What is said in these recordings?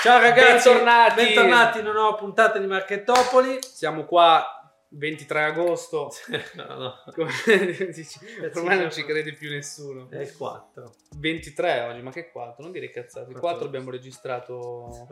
Ciao ragazzi, Bentornati. bentornati in una nuova puntata di Marchettopoli. Siamo qua 23 agosto. no, no, Come dici, ormai non ci crede più nessuno. è il 4. 23 oggi, ma che 4? Non dire cazzate. Il 4 abbiamo registrato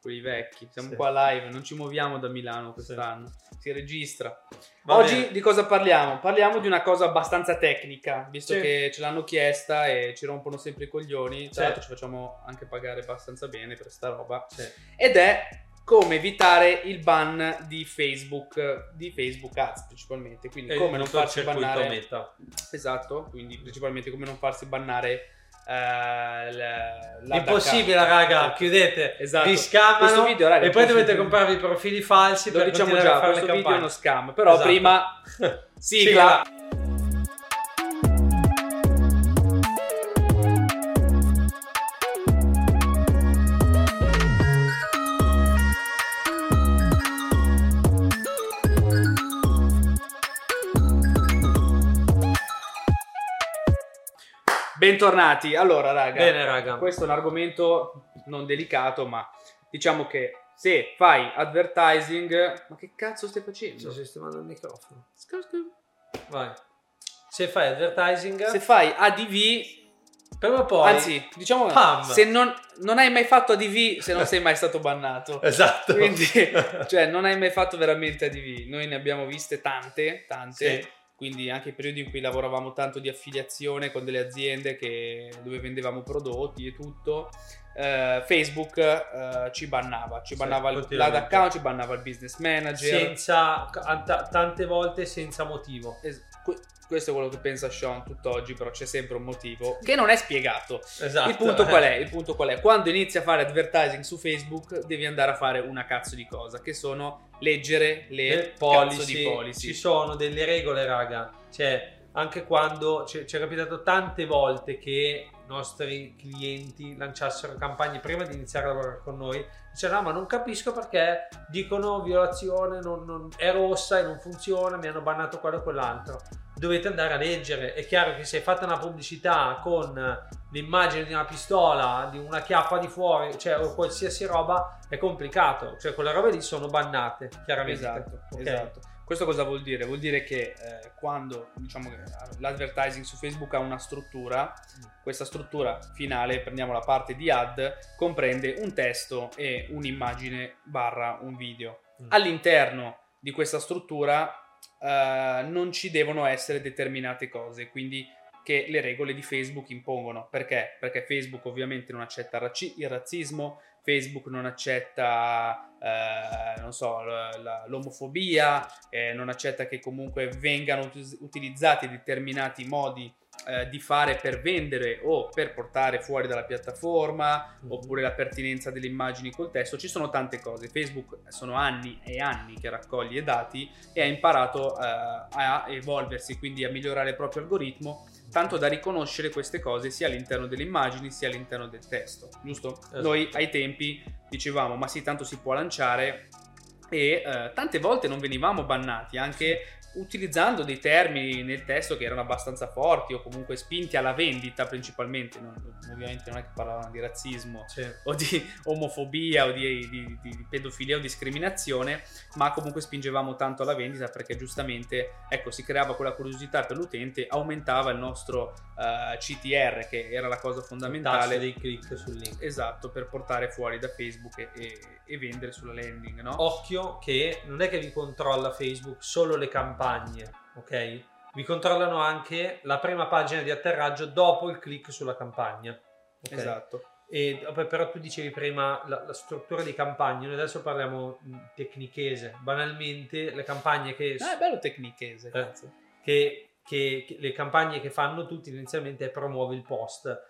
quelli vecchi. Siamo Sì. qua live, non ci muoviamo da Milano quest'anno. Si registra. Va Oggi bene. di cosa parliamo? Parliamo di una cosa abbastanza tecnica, visto Sì. che ce l'hanno chiesta e ci rompono sempre i coglioni. Tra Sì. l'altro ci facciamo anche pagare abbastanza bene per sta roba. Sì. Ed è come evitare il ban di Facebook, di Facebook Ads principalmente. Quindi E come non farsi bannare. meta. Esatto, quindi principalmente come non farsi bannare eh, Impossibile, raga, chiudete. Esatto. Vi scammano video, raga, e poi dovete comprarvi i profili falsi Lo per diciamo già, a fare questo video è uno scam. Però Esatto. prima sigla. Bentornati. Allora, raga, Bene, raga. questo è un argomento non delicato, ma diciamo che se fai advertising, ma che cazzo stai facendo? Sto sistemando il microfono. Vai. Se fai advertising, Se fai ADV, prima o poi... anzi, diciamo Pam. se non, non hai mai fatto ADV, se non sei mai stato bannato. Esatto. Quindi, cioè, non hai mai fatto veramente ADV. Noi ne abbiamo viste tante, tante. Sì. Quindi anche periodi in cui lavoravamo tanto di affiliazione con delle aziende che- dove vendevamo prodotti e tutto. eh, Facebook eh, ci bannava, ci Sì, bannava il- l'ad account, ci bannava il business manager. senza... t- tante volte senza motivo. Es- que- questo è quello che pensa Sean tutt'oggi, però c'è sempre un motivo che non è spiegato. Esatto. Il punto qual è? Il punto qual è? Quando inizi a fare advertising su Facebook devi andare a fare una cazzo di cosa, che sono leggere le le policy, policy, ci sono delle regole raga cioè anche quando ci, è capitato tante volte che i nostri clienti lanciassero campagne prima di iniziare a lavorare con noi dicevano "No, ma non capisco perché dicono violazione non, non- è rossa e non funziona mi hanno bannato quello e quell'altro dovete andare a leggere è chiaro che se fate una pubblicità con l'immagine di una pistola di una chiappa di fuori cioè o qualsiasi roba è complicato cioè quelle robe lì sono bannate chiaramente Esatto, Ok? esatto. Questo cosa vuol dire? Vuol dire che eh, quando diciamo che l'advertising su Facebook ha una struttura, questa struttura finale, prendiamo la parte di ad, comprende un testo e un'immagine barra un video. Mm. All'interno di questa struttura eh, non ci devono essere determinate cose, quindi che le regole di Facebook impongono. Perché? Perché Facebook ovviamente non accetta il razzi- il razzismo, Facebook non accetta, eh, non so, la- la- l'omofobia, eh, non accetta che comunque vengano utilizzati determinati modi eh, di fare per vendere o per portare fuori dalla piattaforma, Mhm. oppure la pertinenza delle immagini col testo. Ci sono tante cose. Facebook sono anni e anni che raccoglie dati e ha imparato eh, a evolversi, quindi a migliorare il proprio algoritmo, tanto da riconoscere queste cose sia all'interno delle immagini sia all'interno del testo, giusto? Esatto. Noi ai tempi dicevamo, ma sì, tanto si può lanciare e eh, tante volte non venivamo bannati, anche utilizzando dei termini nel testo che erano abbastanza forti o comunque spinti alla vendita principalmente, non- ovviamente non è che parlavano di razzismo Sì. o di omofobia o di, di- di- pedofilia o discriminazione, ma comunque spingevamo tanto alla vendita perché giustamente ecco, si creava quella curiosità per l'utente, aumentava il nostro eh, CTR che era la cosa fondamentale. dei click sul link. Esatto, per portare fuori da Facebook e, e- e vendere sulla landing, no? Occhio che non è che vi controlla Facebook solo le campagne, ok? Vi controllano anche la prima pagina di atterraggio dopo il click sulla campagna. ok? Esatto. E però tu dicevi prima la, la struttura di campagne, noi adesso parliamo mh, tecnichese. Banalmente le campagne che, Ah, è bello tecnichese, Eh. che, che- che- le campagne che fanno tutti inizialmente è promuovi il post.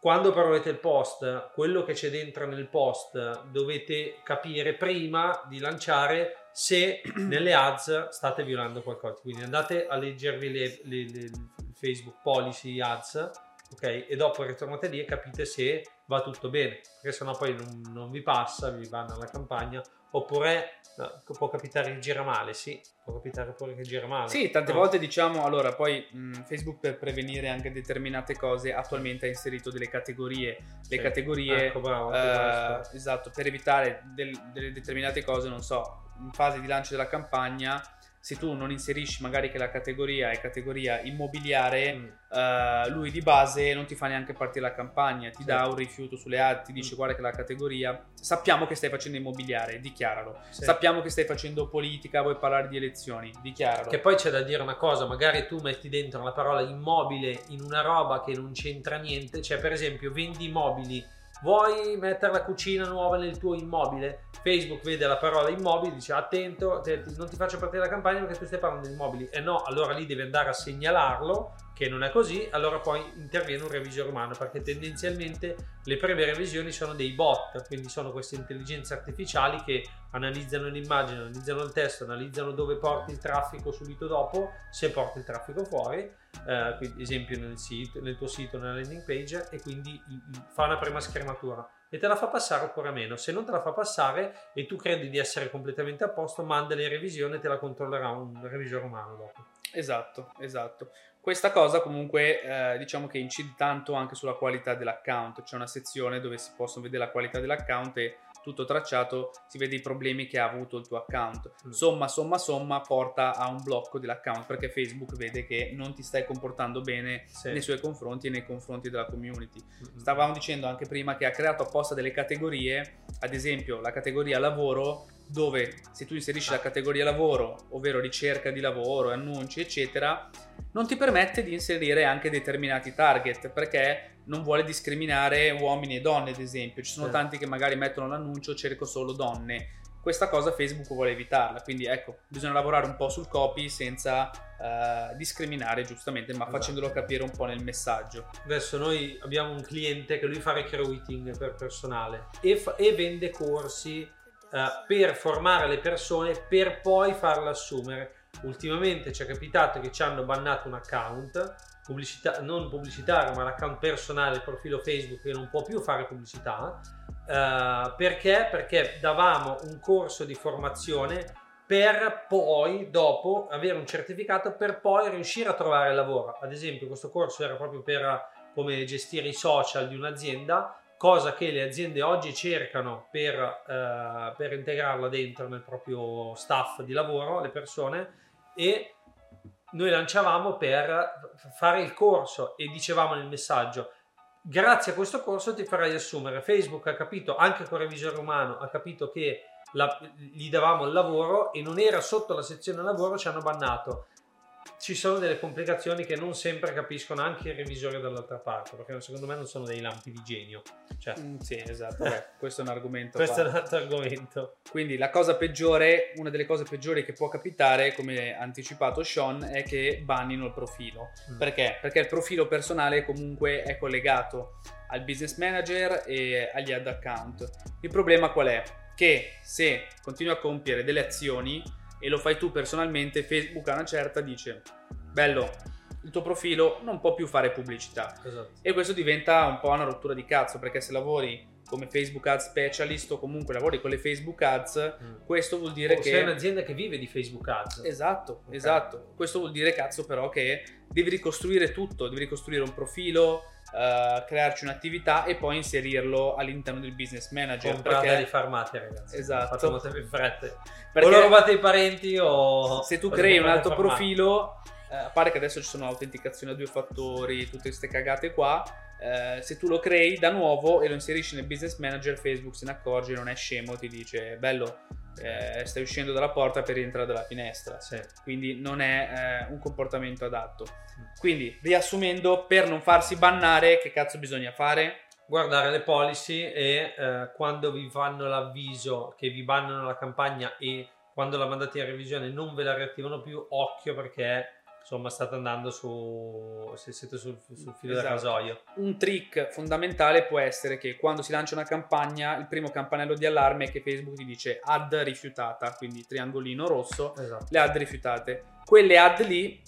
Quando promuovete il post, quello che c'è dentro nel post dovete capire prima di lanciare se nelle ads state violando qualcosa. Quindi andate a leggervi le, le- le- Facebook policy ads, ok? E dopo ritornate lì e capite se va tutto bene, perché sennò poi non, non vi passa, vi vanno alla campagna, oppure no, può capitare che gira male, sì, può capitare pure che gira male. Sì, tante No. volte diciamo, allora poi mh, Facebook per prevenire anche determinate cose attualmente ha inserito delle categorie, le Sì. categorie Ecco, bravo, eh, esatto, per evitare del- delle determinate cose, non so, in fase di lancio della campagna, se tu non inserisci magari che la categoria è categoria immobiliare, Mm. eh, lui di base non ti fa neanche partire la campagna, ti Sì. dà un rifiuto sulle ad, ti dice Mm. guarda che la categoria, sappiamo che stai facendo immobiliare, dichiaralo. Sì. Sappiamo che stai facendo politica, vuoi parlare di elezioni, dichiaralo. Che poi c'è da dire una cosa, magari tu metti dentro la parola immobile in una roba che non c'entra niente, cioè per esempio vendi immobili, vuoi mettere la cucina nuova nel tuo immobile? Facebook vede la parola immobili, dice attento, non ti faccio partire la campagna perché tu stai parlando di immobili. E no, allora lì devi andare a segnalarlo che non è così, allora poi interviene un revisore umano perché tendenzialmente le prime revisioni sono dei bot, quindi sono queste intelligenze artificiali che analizzano l'immagine, analizzano il testo, analizzano dove porti il traffico subito dopo, se porti il traffico fuori, eh, quindi esempio nel, sito, nel tuo sito, nella landing page, e quindi fa una prima schermatura e te la fa passare oppure meno. Se non te la fa passare e tu credi di essere completamente a posto, mandali in revisione e te la controllerà un revisore umano dopo. Esatto, esatto. Questa cosa comunque eh, diciamo che incide tanto anche sulla qualità dell'account. C'è una sezione dove si possono vedere la qualità dell'account e tutto tracciato si vede i problemi che ha avuto il tuo account. Mm. Somma, somma, somma porta a un blocco dell'account perché Facebook vede che non ti stai comportando bene Sì. nei suoi confronti e nei confronti della community. Mm-mm. Stavamo dicendo anche prima che ha creato apposta delle categorie, ad esempio la categoria lavoro, dove se tu inserisci la categoria lavoro, ovvero ricerca di lavoro, annunci, eccetera, non ti permette di inserire anche determinati target perché non vuole discriminare uomini e donne, ad esempio. Ci sono Sì. tanti che magari mettono l'annuncio cerco solo donne. Questa cosa Facebook vuole evitarla, quindi ecco, bisogna lavorare un po' sul copy senza eh, discriminare giustamente, ma Esatto. facendolo capire un po' nel messaggio. Adesso noi abbiamo un cliente che lui fa recruiting per personale e, fa- e vende corsi eh, per formare le persone per poi farle assumere. Ultimamente ci è capitato che ci hanno bannato un account, pubblicità, non pubblicitario, ma l'account personale, il profilo Facebook che non può più fare pubblicità. eh, perché? Perché davamo un corso di formazione per poi dopo avere un certificato per poi riuscire a trovare lavoro. Ad esempio, questo corso era proprio per come gestire i social di un'azienda, cosa che le aziende oggi cercano per, eh, per integrarla dentro nel proprio staff di lavoro, le persone, e noi lanciavamo per fare il corso e dicevamo nel messaggio grazie a questo corso ti farai assumere Facebook ha capito anche con revisore umano ha capito che la- gli davamo il lavoro e non era sotto la sezione lavoro ci hanno bannato ci sono delle complicazioni che non sempre capiscono anche i revisori dall'altra parte perché secondo me non sono dei lampi di genio cioè, Mm, sì, esatto, beh, questo è un argomento. questo è qua. un altro argomento Quindi la cosa peggiore, una delle cose peggiori che può capitare, come ha anticipato Sean, è che bannino il profilo. Mm. Perché? Perché il profilo personale comunque è collegato al business manager e agli ad account. Il problema qual è? Che se continui a compiere delle azioni e lo fai tu personalmente, Facebook a una certa dice, bello, il tuo profilo non può più fare pubblicità. esatto. E questo diventa un po' una rottura di cazzo perché se lavori come Facebook Ads Specialist o comunque lavori con le Facebook Ads, Mm. questo vuol dire O che... sei un'azienda che vive di Facebook Ads Esatto, Ok. esatto. Questo vuol dire cazzo però che devi ricostruire tutto, devi ricostruire un profilo, eh, crearci un'attività e poi inserirlo all'interno del business manager. comprate perché li farmate ragazzi Esatto. fate molte più frette perché o lo rubate ai parenti o se tu o crei un altro profilo, eh, a parte che adesso ci sono autenticazioni a due fattori, tutte queste cagate qua, eh, se tu lo crei da nuovo e lo inserisci nel business manager, Facebook se ne accorge, non è scemo, ti dice bello, eh, stai uscendo dalla porta per rientrare dalla finestra. Sì. Quindi non è eh, un comportamento adatto. Quindi, riassumendo, per non farsi bannare, che cazzo bisogna fare? guardare le policy e eh, quando vi fanno l'avviso che vi bannano la campagna e quando la mandate in revisione non ve la riattivano più, occhio perché insomma state andando su se siete sul, sul filo del Esatto. rasoio. Un trick fondamentale può essere che quando si lancia una campagna, il primo campanello di allarme è che Facebook ti dice ad rifiutata, quindi triangolino rosso, Esatto. le ad rifiutate. Quelle ad lì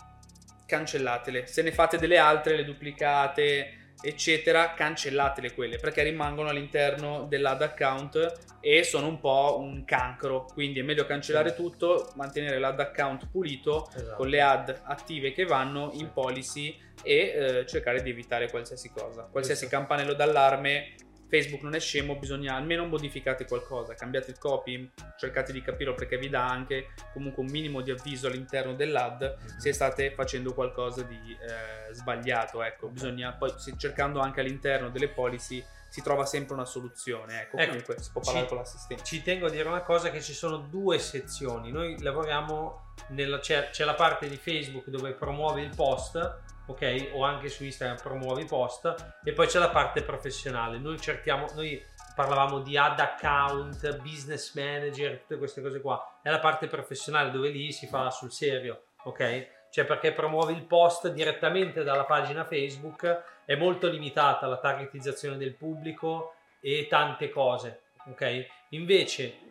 cancellatele. Se ne fate delle altre, le duplicate, eccetera, cancellatele quelle perché rimangono all'interno dell'ad account e sono un po' un cancro. Quindi è meglio cancellare Sì. tutto, mantenere l'ad account pulito Esatto. con le ad attive che vanno in policy e eh, cercare di evitare qualsiasi cosa. Qualsiasi Giusto. campanello d'allarme. Facebook non è scemo, bisogna almeno modificate qualcosa, cambiate il copy, cercate di capirlo perché vi dà anche comunque un minimo di avviso all'interno dell'ad Mhm. se state facendo qualcosa di eh, sbagliato. Ecco, bisogna poi cercando anche all'interno delle policy si trova sempre una soluzione. Ecco, Ecco, comunque si può parlare ci- con l'assistente. Ci tengo a dire una cosa che ci sono due sezioni. Noi lavoriamo nella, c'è, c'è la parte di Facebook dove promuove il post, ok? O anche su Instagram promuove i post e poi c'è la parte professionale. Noi cerchiamo noi parlavamo di ad account, business manager, tutte queste cose qua. È la parte professionale dove lì si fa sul serio, ok? Cioè perché promuove il post direttamente dalla pagina Facebook, è molto limitata la targetizzazione del pubblico e tante cose, ok? Invece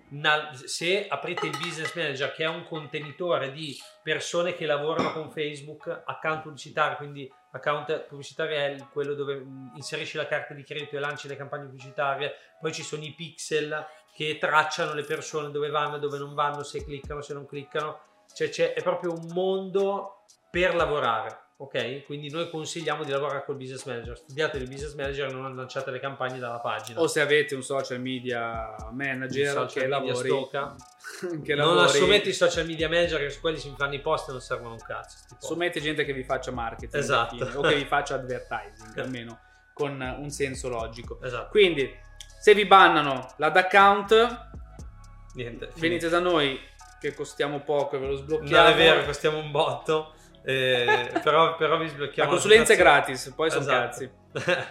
se aprite il business manager che è un contenitore di persone che lavorano con Facebook, account pubblicitari, quindi account pubblicitario è quello dove mh, inserisci la carta di credito e lanci le campagne pubblicitarie, poi ci sono i pixel che tracciano le persone dove vanno e dove non vanno, se cliccano, se non cliccano, cioè è proprio un mondo per lavorare. Ok, quindi noi consigliamo di lavorare col business manager. Studiate il business manager e non lanciate le campagne dalla pagina. O se avete un social media manager social che media lavori, stocca. che non lavori- assumete i social media manager che su quelli si fanno i post e non servono un cazzo. assumete gente che vi faccia marketing Esatto. fine, o che vi faccia advertising almeno con un senso logico. Esatto. Quindi, se vi bannano l'ad account, Niente. venite da noi che costiamo poco e ve lo sblocchiamo. Non è vero, costiamo un botto. Eh, però, però vi La sblocchiamo. consulenza è gratis, poi sono Esatto. cazzi.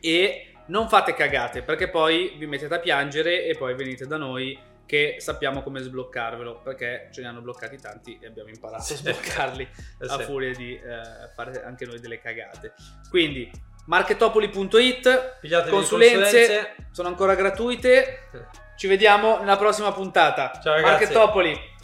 E non fate cagate perché poi vi mettete a piangere e poi venite da noi che sappiamo come sbloccarvelo perché ce ne hanno bloccati tanti e abbiamo imparato a sbloccarli Eh a furia di eh, fare anche noi delle cagate. Quindi marketopoli.it consulenze consulenze. sono ancora gratuite. Ci vediamo nella prossima puntata. Ciao, ragazzi. Marketopoli